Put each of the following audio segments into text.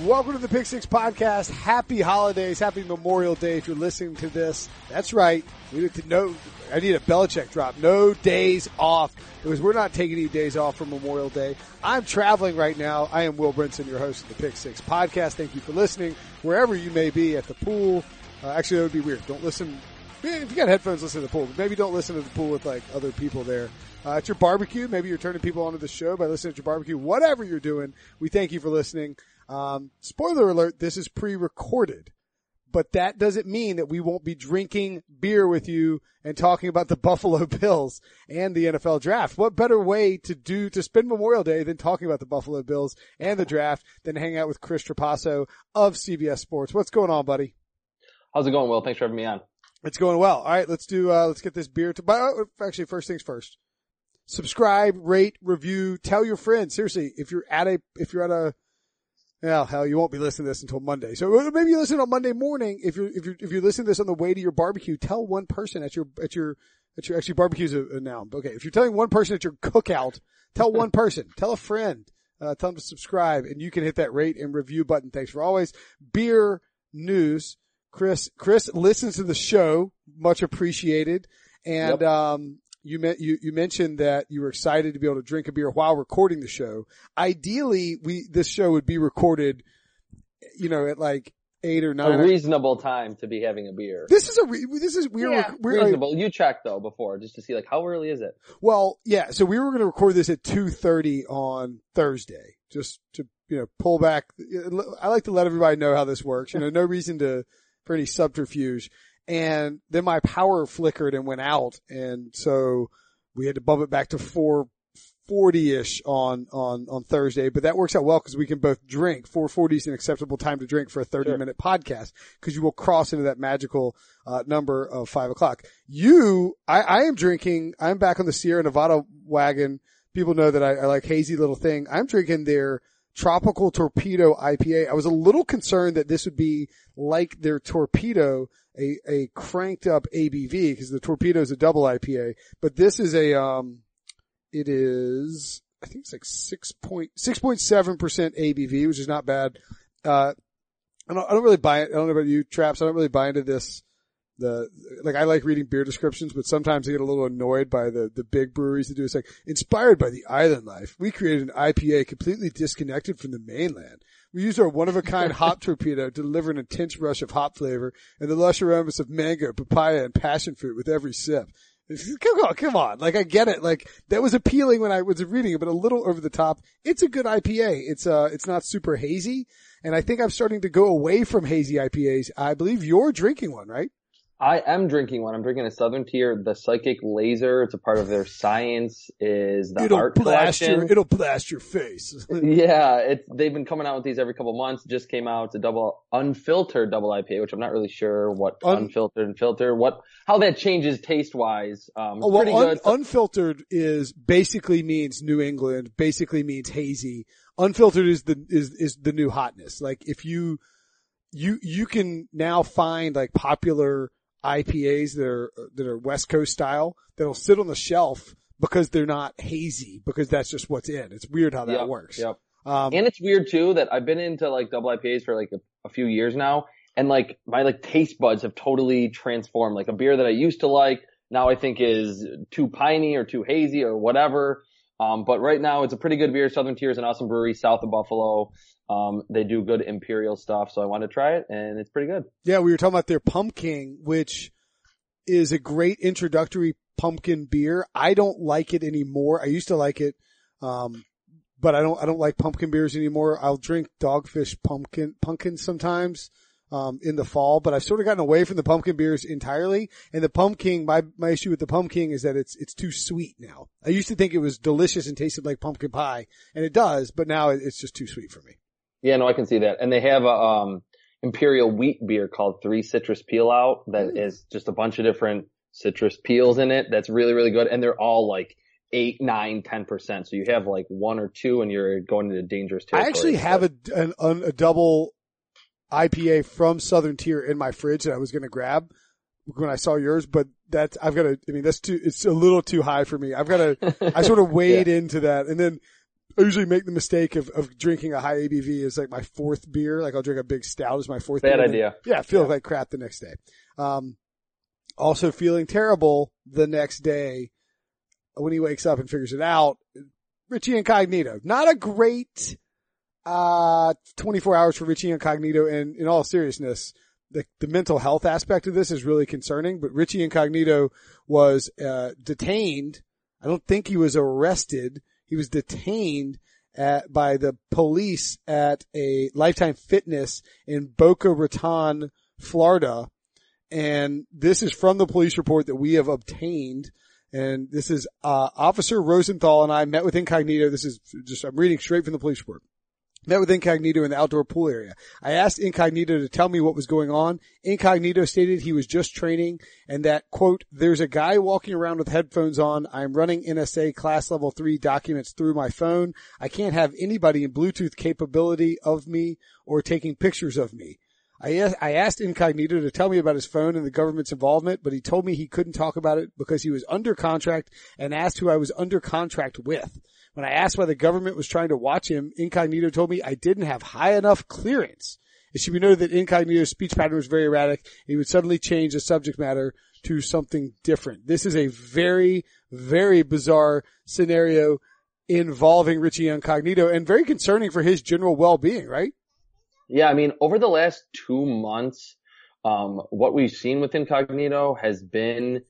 Welcome to the Pick Six Podcast. Happy holidays. Happy Memorial Day if you're listening to this. That's right. We need to know. I need a Belichick drop. No days off because we're not taking any days off for Memorial Day. I'm traveling right now. I am Will Brinson, your host of the Pick Six Podcast. Thank you for listening wherever you may be at the pool. Uh, actually, that would be weird. Don't listen. If you got headphones, listen to the pool. Maybe don't listen to the pool with like other people there. Uh, at your barbecue, maybe you're turning people onto the show by listening to your barbecue. Whatever you're doing, we thank you for listening. Um, spoiler alert, this is pre-recorded, but that doesn't mean that we won't be drinking beer with you and talking about the Buffalo Bills and the NFL draft. What better way to do, to spend Memorial Day than talking about the Buffalo Bills and the draft than hang out with Chris Trapasso of CBS Sports. What's going on, buddy? How's it going, Will? Thanks for having me on. It's going well. All right, let's do, uh, let's get this beer to, but uh, actually first things first. Subscribe, rate, review, tell your friends. Seriously, if you're at a, if you're at a, well, hell, you won't be listening to this until Monday. So maybe you listen on Monday morning. If you're, if you're, if you listen to this on the way to your barbecue, tell one person at your, at your, at your, actually barbecue's a, a noun. Okay. If you're telling one person at your cookout, tell one person, tell a friend, uh, tell them to subscribe and you can hit that rate and review button. Thanks for always. Beer news. Chris, Chris listens to the show. Much appreciated. And, Yep. um, you, me- you you mentioned that you were excited to be able to drink a beer while recording the show. Ideally, we this show would be recorded, you know, at like eight or nine. A reasonable time to be having a beer. this is a re- this is we're Yeah. we're Reasonable. You checked though before just to see like how early is it? well, yeah. So we were going to record this at two thirty on Thursday, just to you know pull back. I like to let everybody know how this works. You know, no reason to for any subterfuge. And then my power flickered and went out, and so we had to bump it back to four forty ish on on on Thursday. But that works out well because we can both drink. Four forty is an acceptable time to drink for a thirty Sure. minute podcast because you will cross into that magical uh, number of five o'clock. You, I, I am drinking. I'm back on the Sierra Nevada wagon. People know that I, I like hazy little thing. I'm drinking their tropical torpedo IPA. I was a little concerned that this would be like their torpedo, a, a cranked up ABV because the torpedo is a double IPA, but this is a, um, it is, I think it's like six 6.7% ABV, which is not bad. Uh, I don't, I don't really buy it. I don't know about you, Traps. I don't really buy into this. The, like I like reading beer descriptions, but sometimes I get a little annoyed by the, the big breweries that do it's like inspired by the island life. We created an IPA completely disconnected from the mainland. We use our one of a kind hop torpedo to deliver an intense rush of hop flavor and the lush aromas of mango, papaya, and passion fruit with every sip. Come on, come on. Like I get it. Like that was appealing when I was reading it, but a little over the top. It's a good IPA. It's uh, it's not super hazy. And I think I'm starting to go away from hazy IPAs. I believe you're drinking one, right? I am drinking one. I'm drinking a Southern Tier, the Psychic Laser. It's a part of their science is the it'll art blast collection. your, it'll blast your face. yeah, it's they've been coming out with these every couple months. Just came out. It's a double unfiltered double IPA, which I'm not really sure what Un- unfiltered and filtered, what how that changes taste wise. Um, Oh, well, un- unfiltered is basically means New England, basically means hazy. Unfiltered is the, is, is the new hotness. Like if you, you, you can now find like popular IPAs that are, that are West Coast style that'll sit on the shelf because they're not hazy because that's just what's in. It's weird how that Yep, works. Yep. Um, And it's weird too that I've been into like double IPAs for like a, a few years now, and like my like taste buds have totally transformed. Like a beer that I used to like now I think is too piney or too hazy or whatever. Um, but right now it's a pretty good beer. Southern Tier is an awesome brewery south of Buffalo. Um, they do good imperial stuff, so I wanted to try it, and it's pretty good. Yeah, we were talking about their pumpkin, which is a great introductory pumpkin beer. I don't like it anymore. I used to like it, um, but I don't. I don't like pumpkin beers anymore. I'll drink Dogfish pumpkin pumpkin sometimes um, in the fall, but I've sort of gotten away from the pumpkin beers entirely. And the pumpkin, my my issue with the pumpkin is that it's it's too sweet now. I used to think it was delicious and tasted like pumpkin pie, and it does, but now it's just too sweet for me. Yeah, no, I can see that. And they have a um, imperial wheat beer called Three Citrus Peel Out that that is just a bunch of different citrus peels in it. That's really really good, and they're all like eight, nine, ten percent. So you have like one or two, and you're going into dangerous territory. I actually have a, an, a double IPA from Southern Tier in my fridge that I was going to grab when I saw yours, but that's, I've got to, I mean, that's too, it's a little too high for me. I've got to, I sort of wade into that. And then I usually make the mistake of, of drinking a high ABV as like my fourth beer. Like I'll drink a big stout as my fourth Bad beer. idea. Yeah, I feel like crap the next day. Um, also feeling terrible the next day when he wakes up and figures it out. Richie Incognito, not a great, uh, 24 hours for Richie Incognito. And in all seriousness, the, the mental health aspect of this is really concerning, but Richie Incognito was, uh, detained. I don't think he was arrested. He was detained at, by the police at a Lifetime Fitness in Boca Raton, Florida. And this is from the police report that we have obtained. And this is, uh, Officer Rosenthal and I met with Incognito. This is just, I'm reading straight from the police report. Met with Incognito in the outdoor pool area. I asked Incognito to tell me what was going on. Incognito stated he was just training and that quote, there's a guy walking around with headphones on. I'm running NSA class level three documents through my phone. I can't have anybody in Bluetooth capability of me or taking pictures of me. I asked, Incognito to tell me about his phone and the government's involvement, but he told me he couldn't talk about it because he was under contract and asked who I was under contract with. When I asked why the government was trying to watch him, Incognito told me I didn't have high enough clearance. It should be noted that Incognito's speech pattern was very erratic. He would suddenly change the subject matter to something different. This is a very, very bizarre scenario involving Richie Incognito and very concerning for his general well-being, right? Yeah, I mean, over the last two months, um, what we've seen with Incognito has been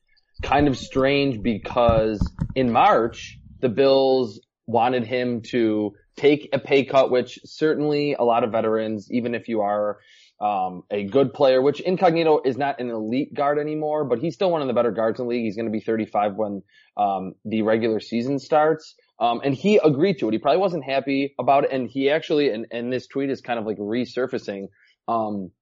kind of strange because in March, the Bills wanted him to take a pay cut, which certainly a lot of veterans, even if you are um, a good player, which Incognito is not an elite guard anymore, but he's still one of the better guards in the league. He's going to be 35 when um, the regular season starts. Um, and he agreed to it. He probably wasn't happy about it. And he actually, and, and this tweet is kind of like resurfacing. Um,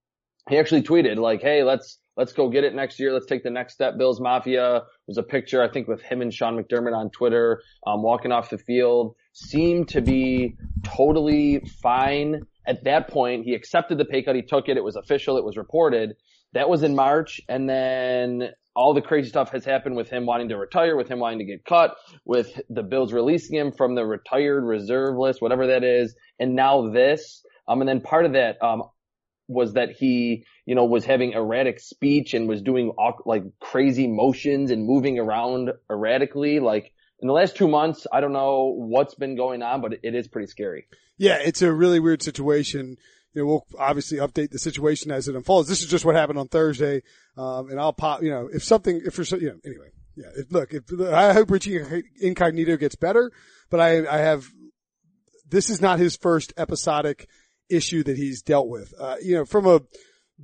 he actually tweeted like, Hey, let's, let's go get it next year. Let's take the next step. Bills Mafia was a picture, I think with him and Sean McDermott on Twitter, um, walking off the field seemed to be totally fine. At that point, he accepted the pay cut. He took it. It was official. It was reported. That was in March. And then all the crazy stuff has happened with him wanting to retire, with him wanting to get cut, with the Bills releasing him from the retired reserve list, whatever that is. And now this. Um, and then part of that, um, was that he, you know, was having erratic speech and was doing like crazy motions and moving around erratically. Like in the last two months, I don't know what's been going on, but it is pretty scary. Yeah, it's a really weird situation. You know, we'll obviously update the situation as it unfolds. This is just what happened on Thursday. Um, and I'll pop, you know, if something, if there's, you know, anyway, yeah, if, look, if, I hope Richie Incognito gets better, but I, I have, this is not his first episodic issue that he's dealt with. Uh, you know, from a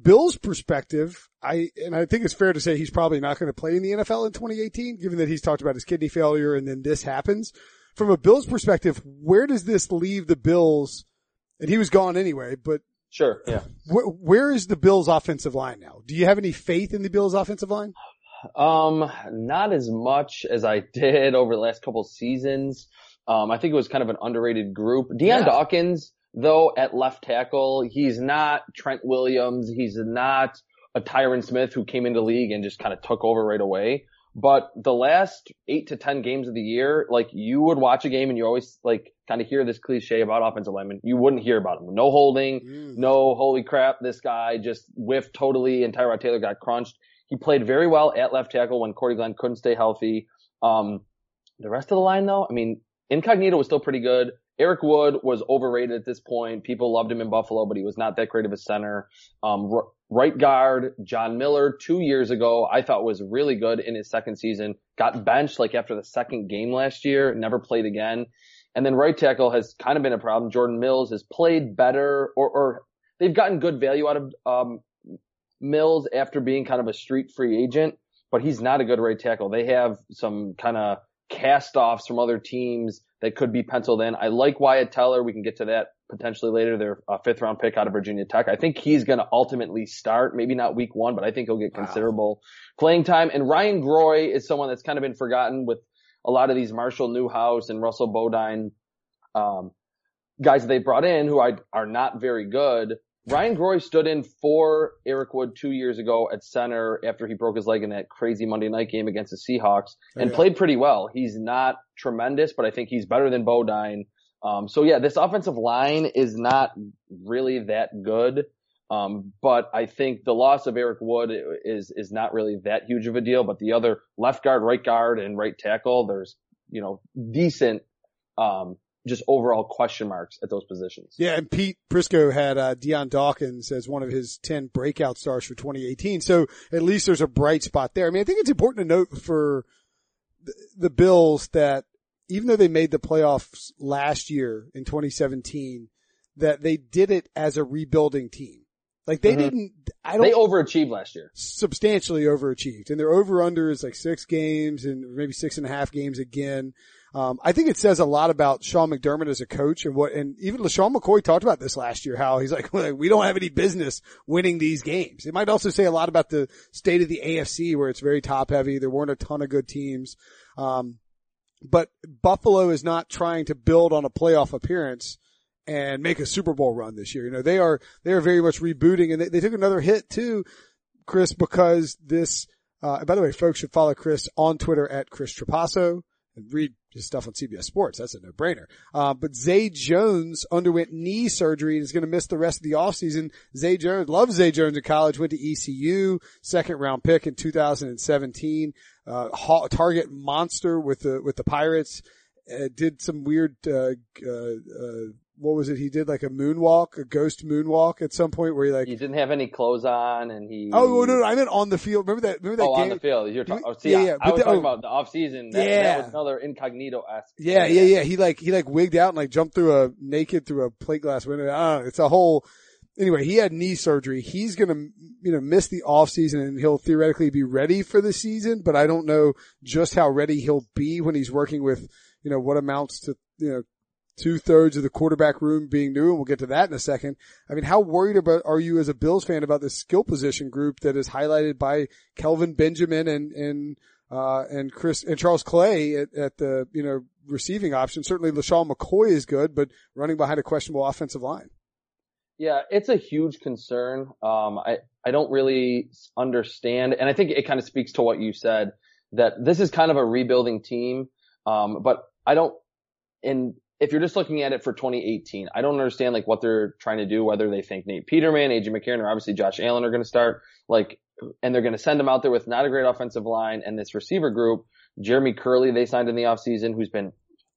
Bill's perspective, I, and I think it's fair to say he's probably not going to play in the NFL in 2018, given that he's talked about his kidney failure and then this happens. From a Bill's perspective, where does this leave the Bills? And he was gone anyway, but Sure. Yeah. Wh- where is the Bills offensive line now? Do you have any faith in the Bills offensive line? Um, not as much as I did over the last couple seasons. Um, I think it was kind of an underrated group. Dion Yeah. Dawkins, though, at left tackle, he's not Trent Williams. He's not a Tyron Smith who came into the league and just kind of took over right away. But the last eight to ten games of the year, like you would watch a game and you always like kind of hear this cliche about offensive linemen. You wouldn't hear about them. No holding, Mm. no holy crap, this guy just whiffed totally and Tyrod Taylor got crunched. He played very well at left tackle when Cordy Glenn couldn't stay healthy. Um, the rest of the line though, I mean, Incognito was still pretty good. Eric Wood was overrated at this point. People loved him in Buffalo, but he was not that great of a center. Um, right guard, John Miller, two years ago, I thought was really good in his second season. Got benched like after the second game last year, never played again. And then right tackle has kind of been a problem. Jordan Mills has played better or, or they've gotten good value out of, um, Mills after being kind of a street free agent, but he's not a good right tackle. They have some kind of cast offs from other teams that could be penciled in. I like Wyatt Teller. We can get to that potentially later. Their uh, fifth round pick out of Virginia Tech. I think he's going to ultimately start, maybe not week one, but I think he'll get Wow. considerable playing time. And Ryan Groy is someone that's kind of been forgotten with a lot of these Marshall Newhouse and Russell Bodine, um, guys that they brought in who I, are not very good. Ryan Groy stood in for Eric Wood two years ago at center after he broke his leg in that crazy Monday night game against the Seahawks and Yeah. played pretty well. He's not tremendous, but I think he's better than Bodine. Um, so yeah, this offensive line is not really that good. Um, but I think the loss of Eric Wood is, is not really that huge of a deal, but the other left guard, right guard, and right tackle, there's, you know, decent, um, just overall question marks at those positions. Yeah, and Pete Prisco had uh, Dion Dawkins as one of his 10 breakout stars for 2018. So at least there's a bright spot there. I mean, I think it's important to note for the, the Bills that even though they made the playoffs last year in 2017, that they did it as a rebuilding team. Like they mm-hmm. didn't, I don't. They overachieved last year. Substantially overachieved. And their over under is like six games and maybe six and a half games again. Um, I think it says a lot about Sean McDermott as a coach and what, and even LeSean McCoy talked about this last year, how he's like, we don't have any business winning these games. It might also say a lot about the state of the AFC where it's very top heavy. There weren't a ton of good teams. Um, but Buffalo is not trying to build on a playoff appearance and make a Super Bowl run this year. You know, they are, they are very much rebooting and they, they took another hit too, Chris, because this, uh, by the way, folks should follow Chris on Twitter at Chris Trapasso read his stuff on CBS Sports. That's a no-brainer. Uh, but Zay Jones underwent knee surgery and is going to miss the rest of the offseason. Zay Jones, loved Zay Jones in college, went to ECU, second round pick in 2017, uh, target monster with the, with the Pirates, uh, did some weird, uh, uh, uh what was it? He did like a moonwalk, a ghost moonwalk at some point where he like he didn't have any clothes on and he. Oh no, no, I meant on the field. Remember that? Remember that? Oh, game? on the field. You're talking. Oh, see, yeah, yeah. I, I was the, talking oh, about the off season. That, yeah, that was another incognito esque. Yeah, yeah, yeah. He like he like wigged out and like jumped through a naked through a plate glass window. I don't know. It's a whole. Anyway, he had knee surgery. He's gonna you know miss the off season and he'll theoretically be ready for the season, but I don't know just how ready he'll be when he's working with you know what amounts to you know two thirds of the quarterback room being new, and we'll get to that in a second. I mean, how worried about are you as a Bills fan about this skill position group that is highlighted by Kelvin Benjamin and and uh, and Chris and Charles Clay at, at the you know receiving option? Certainly, LeSean McCoy is good, but running behind a questionable offensive line. Yeah, it's a huge concern. Um, I I don't really understand, and I think it kind of speaks to what you said that this is kind of a rebuilding team. Um, but I don't, in if you're just looking at it for 2018, I don't understand like what they're trying to do, whether they think Nate Peterman, AJ McCarron, or obviously Josh Allen are going to start like, and they're going to send them out there with not a great offensive line and this receiver group. Jeremy Kerley, they signed in the offseason, who's been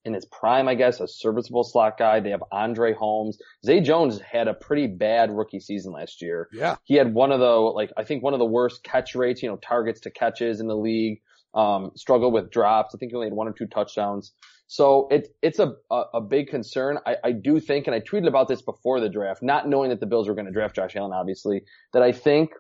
in his prime, I guess, a serviceable slot guy. They have Andre Holmes. Zay Jones had a pretty bad rookie season last year. Yeah. He had one of the, like, I think one of the worst catch rates, you know, targets to catches in the league. Um, struggled with drops. I think he only had one or two touchdowns. So it, it's a, a, a big concern. I, I do think, and I tweeted about this before the draft, not knowing that the Bills were going to draft Josh Allen, obviously, that I think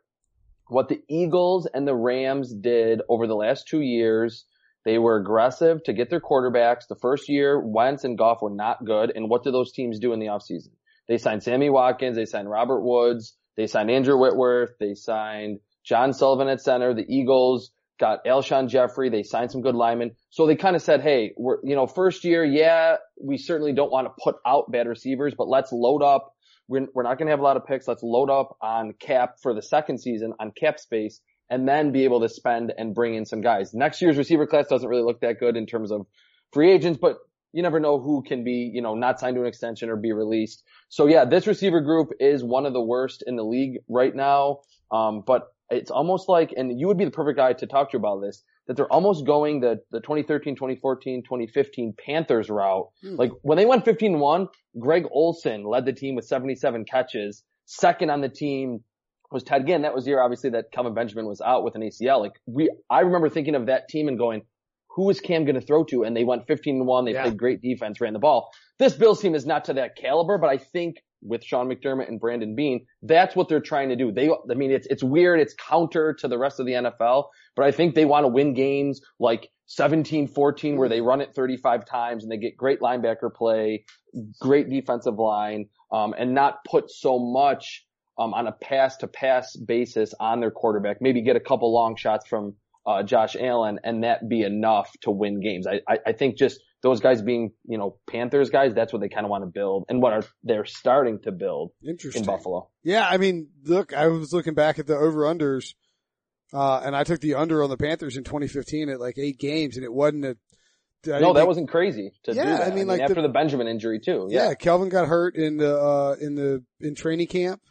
what the Eagles and the Rams did over the last two years, they were aggressive to get their quarterbacks. The first year, Wentz and Goff were not good. And what did those teams do in the offseason? They signed Sammy Watkins, they signed Robert Woods, they signed Andrew Whitworth, they signed John Sullivan at center. The Eagles got Alshon Jeffery. They signed some good linemen. So they kind of said, Hey, we're, you know, first year, yeah, we certainly don't want to put out bad receivers, but let's load up. We're, we're not going to have a lot of picks. Let's load up on cap for the second season on cap space and then be able to spend and bring in some guys. Next year's receiver class doesn't really look that good in terms of free agents, but you never know who can be, you know, not signed to an extension or be released. So yeah, this receiver group is one of the worst in the league right now. Um, but it's almost like, and you would be the perfect guy to talk to about this, that they're almost going the, the 2013, 2014, 2015 Panthers route. Hmm. Like when they went 15-1, Greg Olsen led the team with 77 catches. Second on the team was Ted Ginn. That was the year obviously that Kelvin Benjamin was out with an ACL. Like we, I remember thinking of that team and going, who is Cam going to throw to? And they went 15 1. They yeah. played great defense, ran the ball. This Bills team is not to that caliber, but I think with Sean McDermott and Brandon Beane. that's what they're trying to do. They, I mean, it's, it's weird. It's counter to the rest of the NFL, but I think they want to win games like 17-14 where they run it 35 times and they get great linebacker play, great defensive line, um, and not put so much, um, on a pass to pass basis on their quarterback. Maybe get a couple long shots from, uh, Josh Allen and that be enough to win games. I, I, I think just those guys being, you know, Panthers guys, that's what they kind of want to build and what are they're starting to build in Buffalo. Yeah. I mean, look, I was looking back at the over unders, uh, and I took the under on the Panthers in 2015 at like eight games and it wasn't a I no, that wasn't crazy to Yeah, do that. I mean, like after the- the, Benjamin injury too. Yeah, Yeah. Kelvin got hurt in the uh, in the in training camp,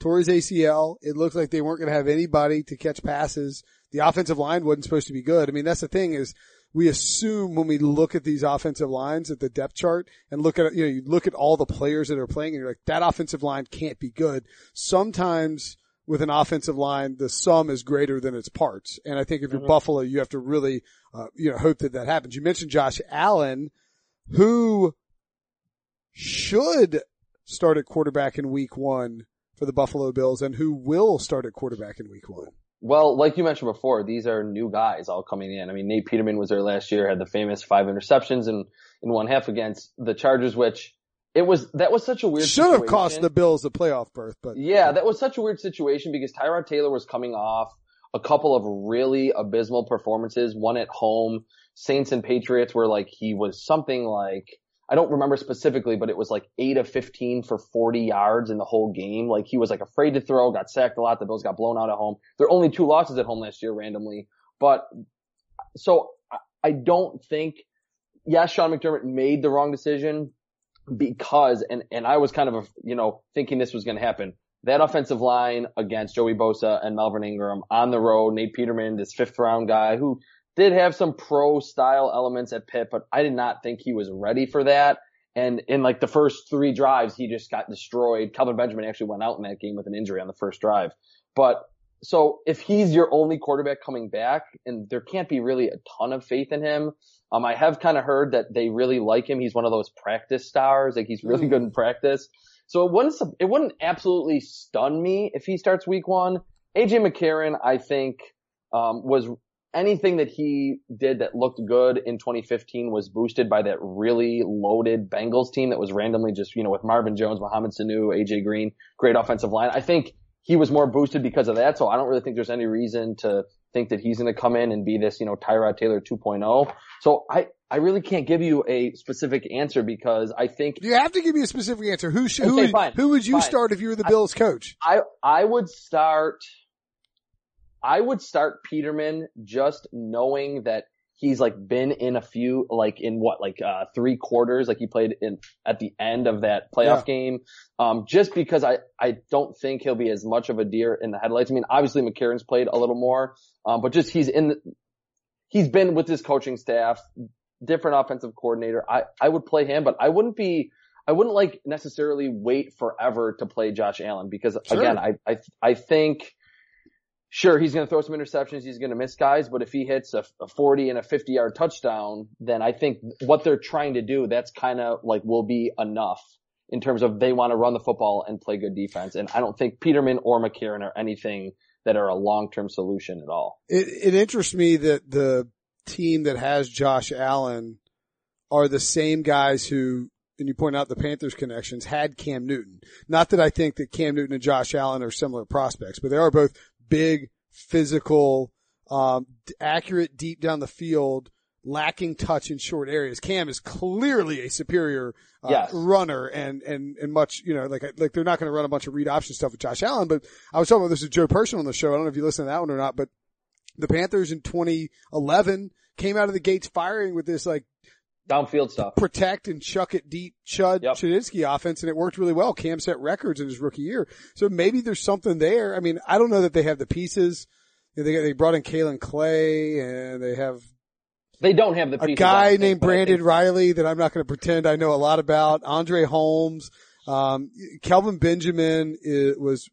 tore his ACL. It looked like they weren't going to have anybody to catch passes. The offensive line wasn't supposed to be good. I mean, that's the thing is we assume when we look at these offensive lines at the depth chart and look at you know you look at all the players that are playing and you're like that offensive line can't be good. Sometimes with an offensive line, the sum is greater than its parts. And I think if you're Mhm. Buffalo, you have to really, uh, you know, hope that that happens. You mentioned Josh Allen, who should start at quarterback in week one for the Buffalo Bills and who will start at quarterback in week one. Well, like you mentioned before, these are new guys all coming in. I mean, Nate Peterman was there last year, had the famous five interceptions in, in one half against the Chargers, which it was, that was such a weird Should have cost the Bills the playoff berth, but Yeah, that was such a weird situation because Tyrod Taylor was coming off a couple of really abysmal performances, one at home, Saints and Patriots where like he was something like, I don't remember specifically, but it was like 8 of 15 for 40 yards in the whole game. Like he was like afraid to throw, got sacked a lot. The Bills got blown out at home. There are only two losses at home last year randomly. But so I- don't think, yes, Sean McDermott made the wrong decision because, and, and I was kind of, you know, thinking this was going to happen. That offensive line against Joey Bosa and Melvin Ingram on the road, Nate Peterman, this fifth round guy who did have some pro style elements at Pitt, but I did not think he was ready for that. And in like the first three drives, he just got destroyed. Kelvin Benjamin actually went out in that game with an injury on the first drive. But so if he's your only quarterback coming back, and there can't be really a ton of faith in him, um, I have kind of heard that they really like him. He's one of those practice stars. Like he's really Mm. good in practice. So it wouldn't, it wouldn't absolutely stun me if he starts week one. AJ McCarron, I think, um, was anything that he did that looked good in 2015 was boosted by that really loaded Bengals team that was randomly just, you know, with Marvin Jones, Mohamed Sanu, AJ Green, great offensive line. I think he was more boosted because of that. So I don't really think there's any reason to think that he's going to come in and be this, you know, Tyrod Taylor 2.0. So I, I really can't give you a specific answer because I think you have to give me a specific answer. Who should, who, Okay, would, fine. who would you Fine. start if you were the I- Bills coach? I I would start I would start Peterman just knowing that he's like been in a few like in what like uh three quarters like he played in at the end of that playoff Yeah. game um just because I I don't think he'll be as much of a deer in the headlights I mean obviously McCarron's played a little more um but just he's in the, he's been with his coaching staff different offensive coordinator I I would play him but I wouldn't be I wouldn't like necessarily wait forever to play Josh Allen because Sure. again, I, I, I think sure he's going to throw some interceptions. He's going to miss guys, but if he hits a, a 40 and a 50 yard touchdown, then I think what they're trying to do, that's kind of like will be enough in terms of they want to run the football and play good defense. And I don't think Peterman or McCarron are anything that are a long-term solution at all. It, it interests me that the team that has Josh Allen are the same guys who, and you point out the Panthers connections, had Cam Newton. Not that I think that Cam Newton and Josh Allen are similar prospects, but they are both big, physical, um, accurate deep down the field, lacking touch in short areas. Cam is clearly a superior uh, Yes. runner and, and, and much, you know, like, like they're not going to run a bunch of read option stuff with Josh Allen, but I was talking about this with Joe Person on the show. I don't know if you listened to that one or not, but the Panthers in 2011 came out of the gates firing with this like Downfield stuff. protect and chuck it deep Chud Yep. Chudzinski offense and it worked really well. Cam set records in his rookie year. So maybe there's something there. I mean, I don't know that they have the pieces. They, they brought in Kaelin Clay and they have They don't have the a pieces, I guy think, named Brandon Reilly that I'm not going to pretend I know a lot about. Andre Holmes, um, Kelvin Benjamin is, was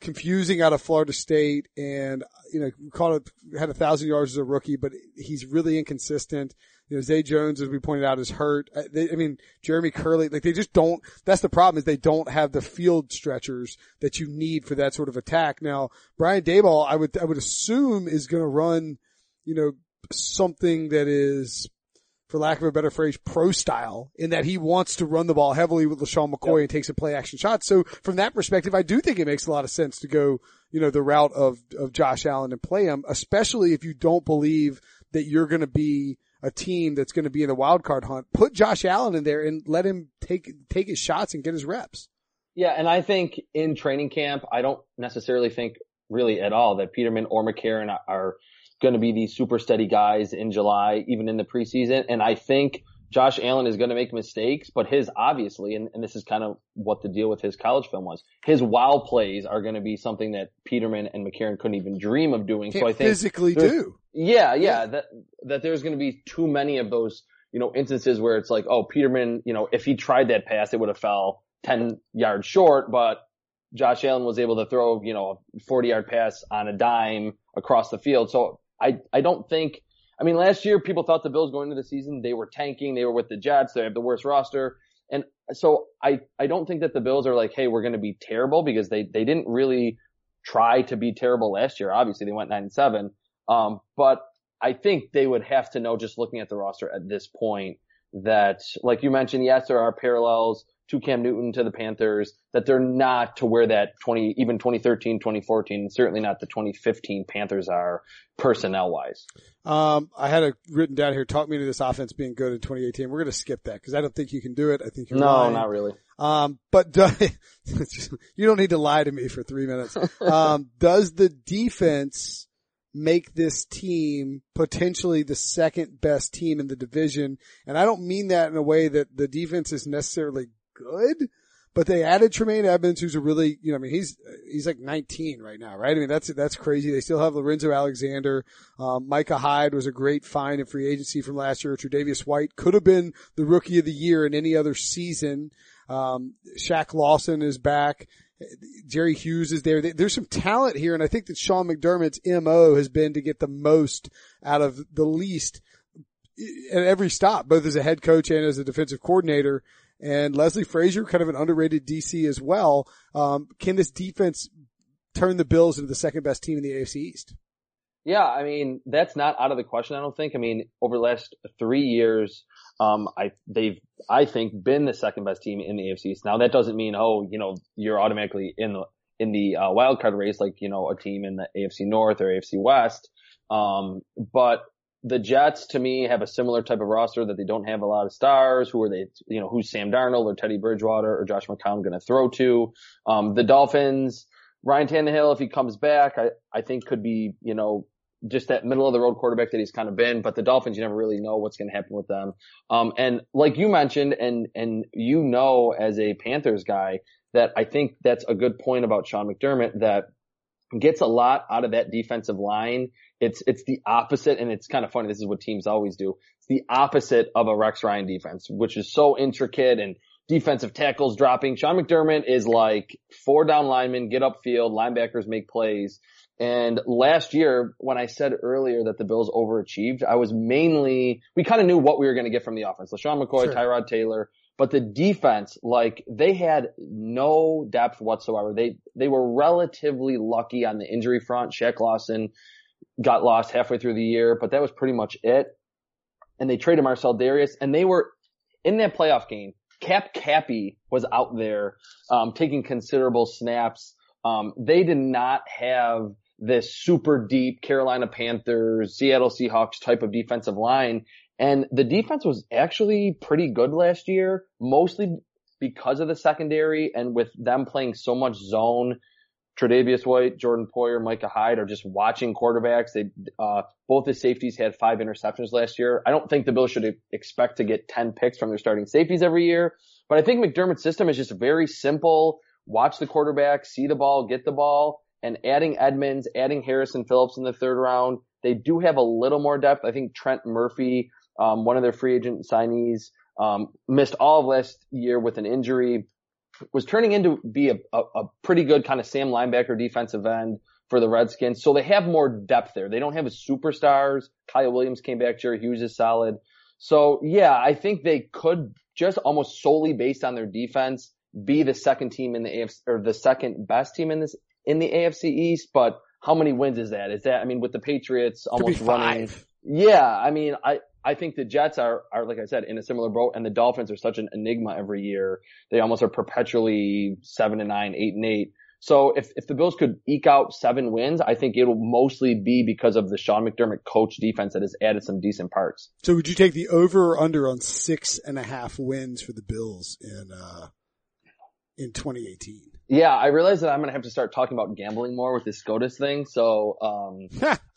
confusing out of Florida State and, you know, caught it, had a thousand yards as a rookie, but he's really inconsistent. You know, Zay Jones, as we pointed out, is hurt. I, they, I mean, Jeremy Kerley, like they just don't, that's the problem is they don't have the field stretchers that you need for that sort of attack. Now, Brian Daboll, I would, I would assume is going to run, you know, something that is, for lack of a better phrase, pro style in that he wants to run the ball heavily with LeSean McCoy and take a play action shot. So from that perspective, I do think it makes a lot of sense to go, you know, the route of, of Josh Allen and play him, especially if you don't believe that you're going to be a team that's going to be in the wild card hunt. Put Josh Allen in there and let him take, take his shots and get his reps. Yeah, and I think in training camp, I don't necessarily think really at all that Peterman or McCarron are going to be these super steady guys in July, even in the preseason. And I think Josh Allen is going to make mistakes, but his obviously, and, and this is kind of what the deal with his college film was, his wow plays are going to be something that Peterman and McCarron couldn't even dream of doing. Can't so I think physically do. Yeah, yeah, that that there's going to be too many of those, you know, instances where it's like, oh, Peterman, you know, if he tried that pass, it would have fell 10 yards short, but Josh Allen was able to throw, you know, a 40 yard pass on a dime across the field. So I, I don't think, I mean, last year people thought the Bills going into the season, they were tanking. They were with the Jets. They have the worst roster. And so I, I don't think that the Bills are like, Hey, we're going to be terrible because they, they didn't really try to be terrible last year. Obviously they went nine and seven. Um, but I think they would have to know just looking at the roster at this point that, like you mentioned, yes, there are parallels to Cam Newton to the Panthers, that they're not to where that 20, even 2013, 2014, certainly not the 2015 Panthers are personnel wise. Um, I had a written down here. Talk me into this offense being good in 2018. We're going to skip that because I don't think you can do it. I think you're No, lying. not really. Um, but do, you don't need to lie to me for three minutes. Um, does the defense make this team potentially the second best team in the division? And I don't mean that in a way that the defense is necessarily good, but they added Tremaine Edmunds, who's a really, you know, I mean, he's, he's like 19 right now, right? I mean, that's, that's crazy. They still have Lorenzo Alexander. Um, Micah Hyde was a great find in free agency from last year. Tre'Davious White could have been the rookie of the year in any other season. Um, Shaq Lawson is back. Jerry Hughes is there. There's some talent here, and I think that Sean McDermott's MO has been to get the most out of the least at every stop, both as a head coach and as a defensive coordinator. And Leslie Frazier, kind of an underrated DC as well. Um, can this defense turn the Bills into the second best team in the AFC East? Yeah, I mean, that's not out of the question, I don't think. I mean, over the last three years, um, I, they've, I think, been the second best team in the AFC East. Now that doesn't mean, oh, you know, you're automatically in the, in the, uh, wild card race, like, you know, a team in the AFC North or AFC West. Um, but the Jets to me have a similar type of roster that they don't have a lot of stars. Who are they, you know, who's Sam Darnold or Teddy Bridgewater or Josh McCown going to throw to? Um, the Dolphins, Ryan Tannehill, if he comes back, I, I think could be, you know, just that middle of the road quarterback that he's kind of been, but the Dolphins, you never really know what's going to happen with them. Um, and like you mentioned, and, and you know, as a Panthers guy, that I think that's a good point about Sean McDermott that gets a lot out of that defensive line. It's, it's the opposite. And it's kind of funny. This is what teams always do. It's the opposite of a Rex Ryan defense, which is so intricate and defensive tackles dropping. Sean McDermott is like four down linemen, get upfield, linebackers make plays. And last year, when I said earlier that the Bills overachieved, I was mainly, we kind of knew what we were going to get from the offense. LeSean McCoy, Sure. Tyrod Taylor, but the defense, like they had no depth whatsoever. They, they were relatively lucky on the injury front. Shaq Lawson got lost halfway through the year, but that was pretty much it. And they traded Marcell Dareus and they were in that playoff game. Cap Capi was out there, um, taking considerable snaps. Um, they did not have this super deep Carolina Panthers, Seattle Seahawks type of defensive line. And the defense was actually pretty good last year, mostly because of the secondary and with them playing so much zone. Tre'Davious White, Jordan Poyer, Micah Hyde are just watching quarterbacks. They, uh, both the safeties had five interceptions last year. I don't think the Bills should expect to get 10 picks from their starting safeties every year, but I think McDermott's system is just very simple. Watch the quarterback, see the ball, get the ball, and adding Edmunds, adding Harrison Phillips in the third round. They do have a little more depth. I think Trent Murphy, um, one of their free agent signees, um, missed all of last year with an injury was turning into be a, a, a pretty good kind of Sam linebacker defensive end for the Redskins. So they have more depth there. They don't have a superstars. Kyle Williams came back. Jerry Hughes is solid. So yeah, I think they could just almost solely based on their defense be the second team in the AFC or the second best team in this in the AFC East. But how many wins is that? Is that I mean with the Patriots almost running? Yeah, I mean I. I think the Jets are, are, like I said, in a similar boat and the Dolphins are such an enigma every year. They almost are perpetually seven and nine, eight and eight. So if, if the Bills could eke out seven wins, I think it'll mostly be because of the Sean McDermott coach defense that has added some decent parts. So would you take the over or under on six and a half wins for the Bills in, uh, in 2018. Yeah, I realize that I'm gonna have to start talking about gambling more with this SCOTUS thing. So, um,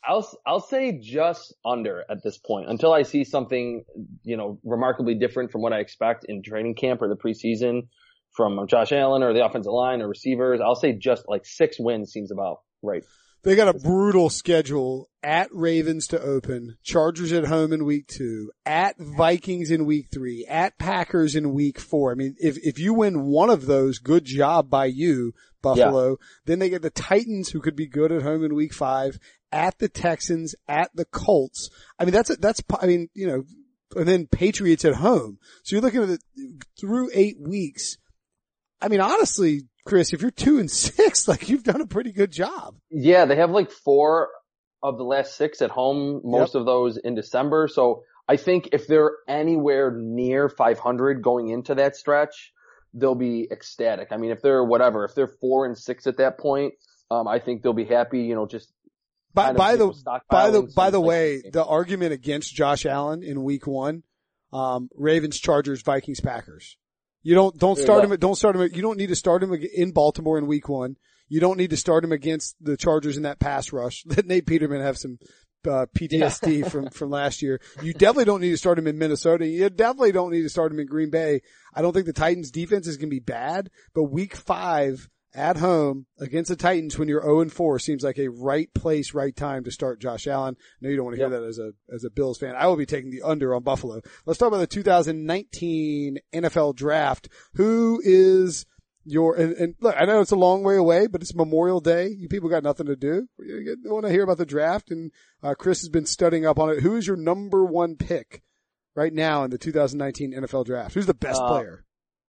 I'll, I'll say just under at this point until I see something, you know, remarkably different from what I expect in training camp or the preseason from Josh Allen or the offensive line or receivers. I'll say just like six wins seems about right. They got a brutal schedule at Ravens to open, Chargers at home in week two, at Vikings in week three, at Packers in week four. I mean, if, if you win one of those, good job by you, Buffalo. Yeah. Then they get the Titans who could be good at home in week five, at the Texans, at the Colts. I mean, that's, a, that's, I mean, you know, and then Patriots at home. So you're looking at it through eight weeks. I mean, honestly, Chris, if you're two and six, like you've done a pretty good job. Yeah, they have like four of the last six at home, most yep. of those in December. So I think if they're anywhere near 500 going into that stretch, they'll be ecstatic. I mean, if they're whatever, if they're four and six at that point, um, I think they'll be happy, you know, just by, by the, by the, by the way, the argument against Josh Allen in week one, um, Ravens, Chargers, Vikings, Packers. You don't don't start him. Don't start him. You don't need to start him in Baltimore in Week One. You don't need to start him against the Chargers in that pass rush. Let Nate Peterman have some uh, PTSD yeah. from from last year. You definitely don't need to start him in Minnesota. You definitely don't need to start him in Green Bay. I don't think the Titans defense is going to be bad, but Week Five at home against the Titans when you're 0 and 4 seems like a right place, right time to start Josh Allen. No, you don't want to hear yep. that as a, as a Bills fan. I will be taking the under on Buffalo. Let's talk about the 2019 NFL draft. Who is your, and, and look, I know it's a long way away, but it's Memorial Day. You people got nothing to do. You want to hear about the draft and, uh, Chris has been studying up on it. Who is your number one pick right now in the 2019 NFL draft? Who's the best uh, player?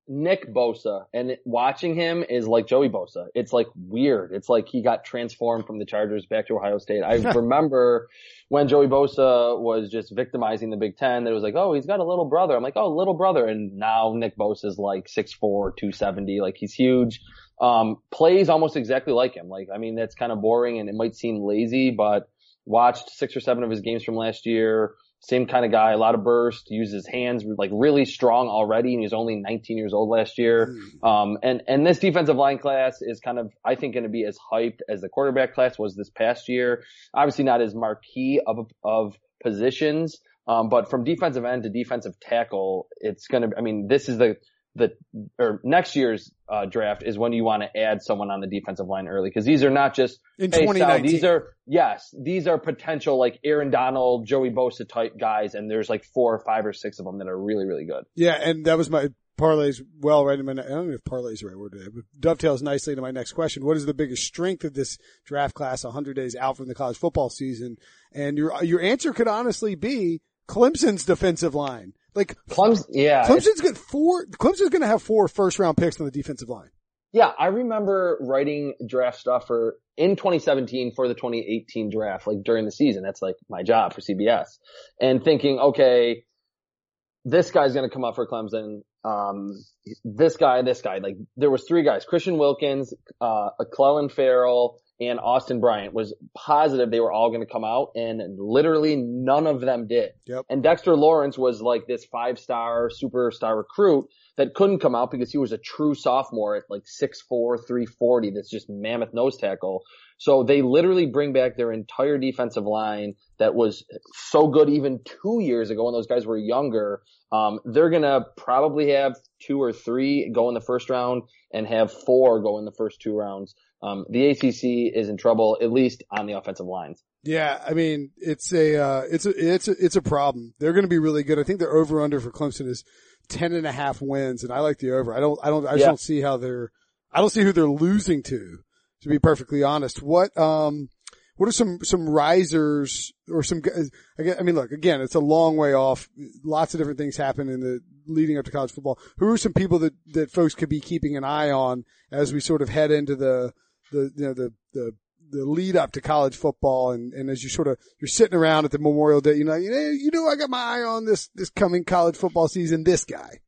Nick Bosa and watching him is like Joey Bosa. It's like weird. It's like he got transformed from the Chargers back to Ohio State. I remember when Joey Bosa was just victimizing the Big Ten, that was like, oh, he's got a little brother. I'm like, oh, little brother. And now Nick Bosa is like 6'4", 270. Like he's huge. Um, plays almost exactly like him. Like, I mean, that's kind of boring and it might seem lazy, but watched six or seven of his games from last year same kind of guy, a lot of burst, uses hands like really strong already, and he's only 19 years old last year. Hmm. Um, and and this defensive line class is kind of, I think, going to be as hyped as the quarterback class was this past year. Obviously, not as marquee of of positions, um, but from defensive end to defensive tackle, it's going to. I mean, this is the the or next year's uh, draft is when you want to add someone on the defensive line early because these are not just in hey, 2019. these are yes, these are potential like Aaron Donald, Joey Bosa type guys, and there's like four or five or six of them that are really really good. Yeah, and that was my parlays well right in my, I don't know if parlays the right word today, but dovetails nicely to my next question. What is the biggest strength of this draft class 100 days out from the college football season? And your, your answer could honestly be Clemson's defensive line. Like Clemson, yeah. Clemson's got four. Clemson's going to have four first round picks on the defensive line. Yeah, I remember writing draft stuff for in 2017 for the 2018 draft, like during the season. That's like my job for CBS, and thinking, okay, this guy's going to come up for Clemson. Um, this guy, this guy. Like there was three guys: Christian Wilkins, uh, Clelin Ferrell, and Austin Bryant was positive they were all going to come out and literally none of them did. Yep. And Dexter Lawrence was like this five star superstar recruit that couldn't come out because he was a true sophomore at like 6'4", 340. That's just mammoth nose tackle. So they literally bring back their entire defensive line that was so good even two years ago when those guys were younger. Um, they're gonna probably have two or three go in the first round and have four go in the first two rounds um, the ACC is in trouble, at least on the offensive lines. Yeah, I mean, it's a, uh, it's a, it's a, it's a problem. They're going to be really good. I think their over under for Clemson is 10 and a half wins, and I like the over. I don't, I don't, I just yeah. don't see how they're, I don't see who they're losing to, to be perfectly honest. What, um, what are some, some risers or some, I mean, look, again, it's a long way off. Lots of different things happen in the leading up to college football. Who are some people that, that folks could be keeping an eye on as we sort of head into the, the you know the the the lead up to college football and, and as you sort of you're sitting around at the Memorial Day, you know, you know, you know, I got my eye on this this coming college football season. This guy.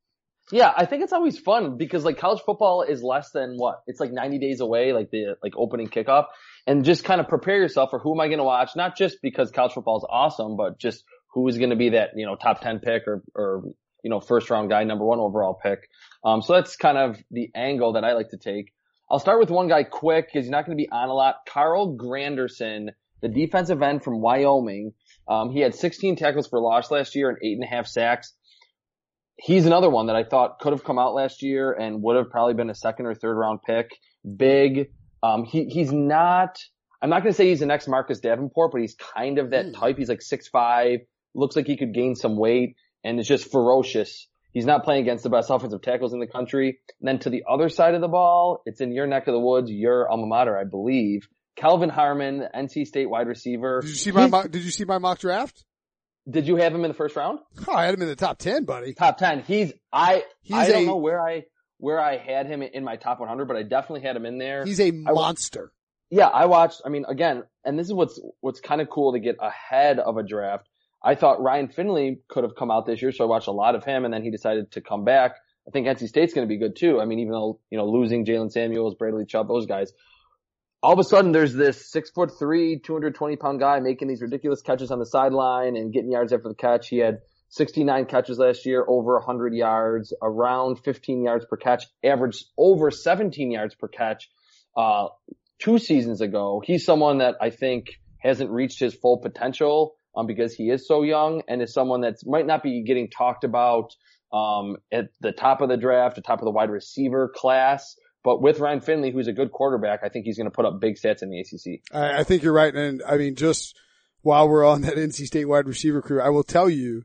Yeah, I think it's always fun because like college football is less than what? It's like 90 days away, like the like opening kickoff, and just kind of prepare yourself for who am I going to watch? Not just because college football is awesome, but just who is going to be that you know top 10 pick or or you know, first round guy, number one overall pick. Um, so that's kind of the angle that I like to take. I'll start with one guy quick because he's not going to be on a lot. Carl Granderson, the defensive end from Wyoming. Um, he had 16 tackles for loss last year and eight and a half sacks. He's another one that I thought could have come out last year and would have probably been a second or third round pick. Big. Um, he, he's not, I'm not going to say he's the next Marcus Davenport, but he's kind of that Mm. type. He's like six five, looks like he could gain some weight and is just ferocious. He's not playing against the best offensive tackles in the country. And then to the other side of the ball, it's in your neck of the woods, your alma mater, I believe. Kelvin Harmon, NC State wide receiver. Did you see my mock, did you see my mock draft? Did you have him in the first round? Oh, I had him in the top 10, buddy. Top 10. He's, I, He's I don't a- know where I, where I had him in my top 100, but I definitely had him in there. He's a monster. yeah, I watched, I mean, again, and this is what's, what's kind of cool to get ahead of a draft. I thought Ryan Finley could have come out this year, so I watched a lot of him and then he decided to come back. I think NC State's going to be good too. I mean, even though, you know, losing Jaylen Samuels, Bradley Chubb, those guys, all of a sudden there's this six foot three, 220 pound guy making these ridiculous catches on the sideline and getting yards after the catch. He had 69 catches last year, over 100 yards, around 15 yards per catch, averaged over 17 yards per catch, uh, two seasons ago. He's someone that I think hasn't reached his full potential, um, because he is so young and is someone that might not be getting talked about, um, at the top of the draft, the top of the wide receiver class. But with Ryan Finley, who's a good quarterback, I think he's going to put up big stats in the ACC. I, I think you're right. And I mean, just while we're on that NC State wide receiver crew, I will tell you,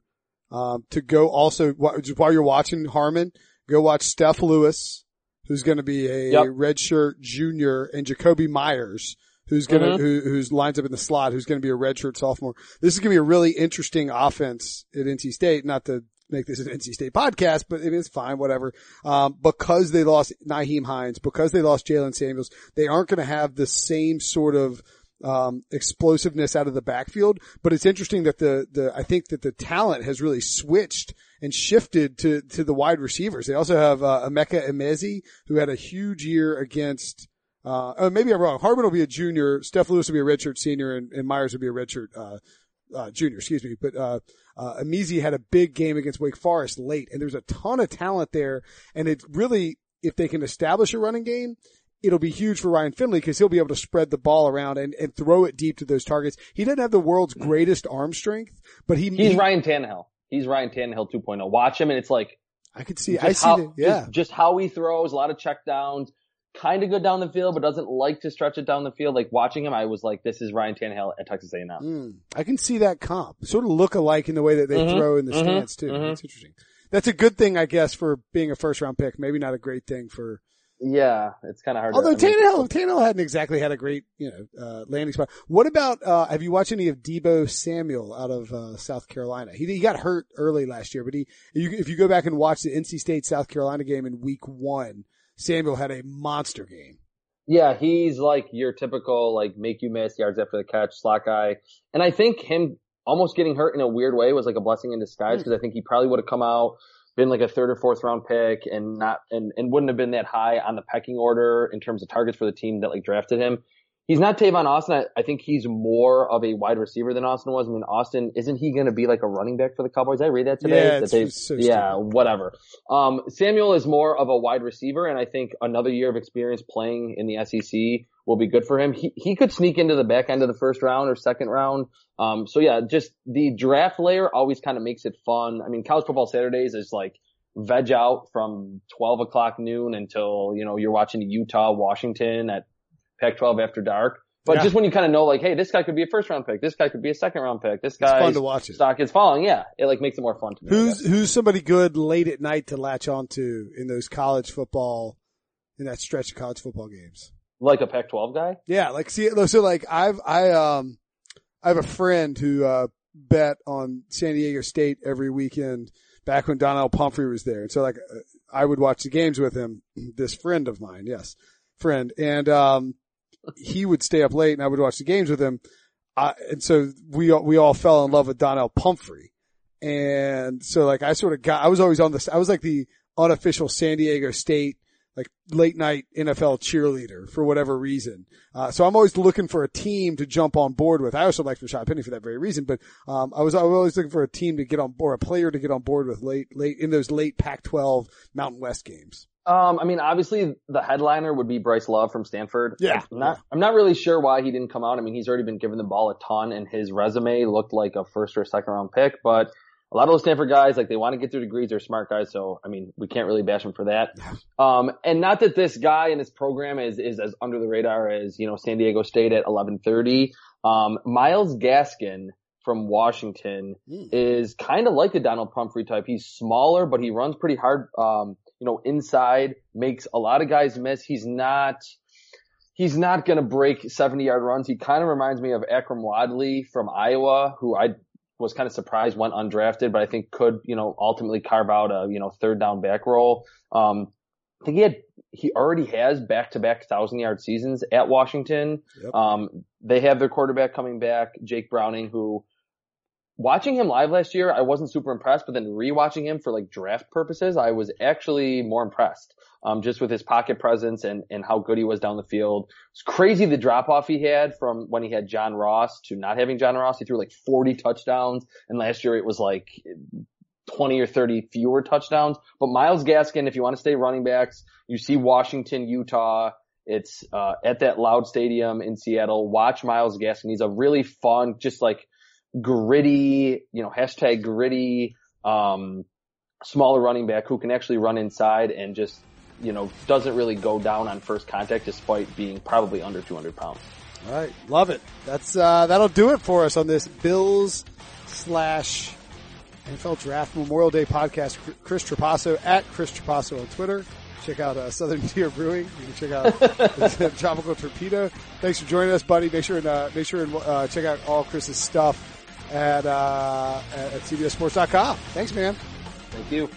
um, to go also, while you're watching Harmon, go watch Steph Louis, who's going to be a Yep. redshirt junior and Jakobi Meyers, who's going to, Mhm. who, who's lines up in the slot, who's going to be a redshirt sophomore. This is going to be a really interesting offense at NC State, not to make this an NC State podcast, but it is fine, whatever. Um, because they lost Nyheim Hines, because they lost Jaylen Samuels, they aren't going to have the same sort of, um, explosiveness out of the backfield. But it's interesting that the, the, I think that the talent has really switched and shifted to, to the wide receivers. They also have, uh, Emeka Emezie, who had a huge year against, uh, oh, maybe I'm wrong. Harmon will be a junior. Steph Louis will be a redshirt senior and, and Meyers will be a redshirt, uh, uh, junior, excuse me. But, uh, uh, Emezie had a big game against Wake Forest late and there's a ton of talent there. And it really, if they can establish a running game, it'll be huge for Ryan Finley because he'll be able to spread the ball around and, and throw it deep to those targets. He doesn't have the world's greatest arm strength, but he, He's he- Ryan Tannehill. He's Ryan Tannehill 2.0. Watch him and it's like, I could see, I see how, the, yeah. just, just how he throws, a lot of check downs, kind of good down the field, but doesn't like to stretch it down the field. Like watching him, I was like, this is Ryan Tannehill at Texas A&M. Mm, I can see that comp. Sort of look alike in the way that they Mhm, throw in the mhm, stance too. mhm. That's interesting. That's a good thing, I guess, for being a first round pick. Maybe not a great thing for. Yeah, it's kind of hard. Although to, Tannehill, Tannehill hadn't exactly had a great, you know, uh, landing spot. What about? uh Have you watched any of Deebo Samuel out of uh, South Carolina? He he got hurt early last year, but he you, if you go back and watch the NC State South Carolina game in Week One, Samuel had a monster game. Yeah, he's like your typical like make you miss yards after the catch slot guy, and I think him almost getting hurt in a weird way was like a blessing in disguise hmm. because I think he probably would have come out been like a third or fourth round pick and not and and wouldn't have been that high on the pecking order in terms of targets for the team that like drafted him. He's not Tavon Austin. I, I think he's more of a wide receiver than Austin was. I mean, Austin isn't he going to be like a running back for the Cowboys? Did I read that today. Yeah, That it's- they- it's so yeah, whatever. Um, Samuel is more of a wide receiver, and I think another year of experience playing in the SEC will be good for him. He he could sneak into the back end of the first round or second round. Um, so yeah, just the draft layer always kind of makes it fun. I mean, college football Saturdays is like veg out from 12 o'clock noon until, you know, you're watching Utah, Washington at Pac-12 after dark. But Yeah. just when you kind of know like, hey, this guy could be a first round pick. This guy could be a second round pick. This It's fun to watch it. stock is falling. Yeah. It like makes it more fun to me. Who's who's somebody good late at night to latch onto in those college football in that stretch of college football games? like a Pac-12 guy? Yeah, like see, so like I've I um I have a friend who uh bet on San Diego State every weekend back when Donnel Pumphrey was there, and so like uh, I would watch the games with him. This friend of mine, yes, friend, and um he would stay up late, and I would watch the games with him. I, and so we all, we all fell in love with Donnel Pumphrey, and so like I sort of got I was always on this I was like the unofficial San Diego State like late night NFL cheerleader for whatever reason. Uh, so I'm always looking for a team to jump on board with. I also like Rashaad Penny for that very reason, but, um, I was, I was always looking for a team to get on board, a player to get on board with late, late in those late Pac-12 Mountain West games. Um, I mean, obviously the headliner would be Bryce Love from Stanford. Yeah. I'm not, I'm not really sure why he didn't come out. I mean, he's already been given the ball a ton and his resume looked like a first or second round pick, but a lot of those Stanford guys, like they want to get their degrees, they're smart guys. So, I mean, we can't really bash them for that. Um, and not that this guy and his program is, is as under the radar as, you know, San Diego State at 1130. Um, Myles Gaskin from Washington Mm. is kind of like the Donald Pumphrey type. He's smaller, but he runs pretty hard. Um, you know, inside makes a lot of guys miss. He's not, he's not going to break 70 yard runs. He kind of reminds me of Akrum Wadley from Iowa, who I was kind of surprised went undrafted, but I think could, you know, ultimately carve out a, you know, third down back role. Um, I think he had, he already has back to back thousand yard seasons at Washington. Yep. Um, they have their quarterback coming back, Jake Browning, who watching him live last year, I wasn't super impressed, but then rewatching him for like draft purposes, I was actually more impressed. Um, just with his pocket presence and, and how good he was down the field. It's crazy the drop off he had from when he had John Ross to not having John Ross. He threw like 40 touchdowns and last year it was like 20 or 30 fewer touchdowns. But Myles Gaskin, if you want to stay running backs, you see Washington, Utah. It's, uh, at that loud stadium in Seattle. Watch Myles Gaskin. He's a really fun, just like gritty, you know, hashtag gritty, um, smaller running back who can actually run inside and just, you know, doesn't really go down on first contact despite being probably under 200 pounds. All right. Love it. That's, uh, that'll do it for us on this Bills slash NFL Draft Memorial Day podcast. Chris Trapasso at Chris Trapasso on Twitter. Check out uh, Southern Tier Brewing. You can check out Tropical Torpedo. Thanks for joining us, buddy. Make sure and uh, make sure and uh, check out all Chris's stuff at uh, at CBSSports.com. Thanks, man. Thank you.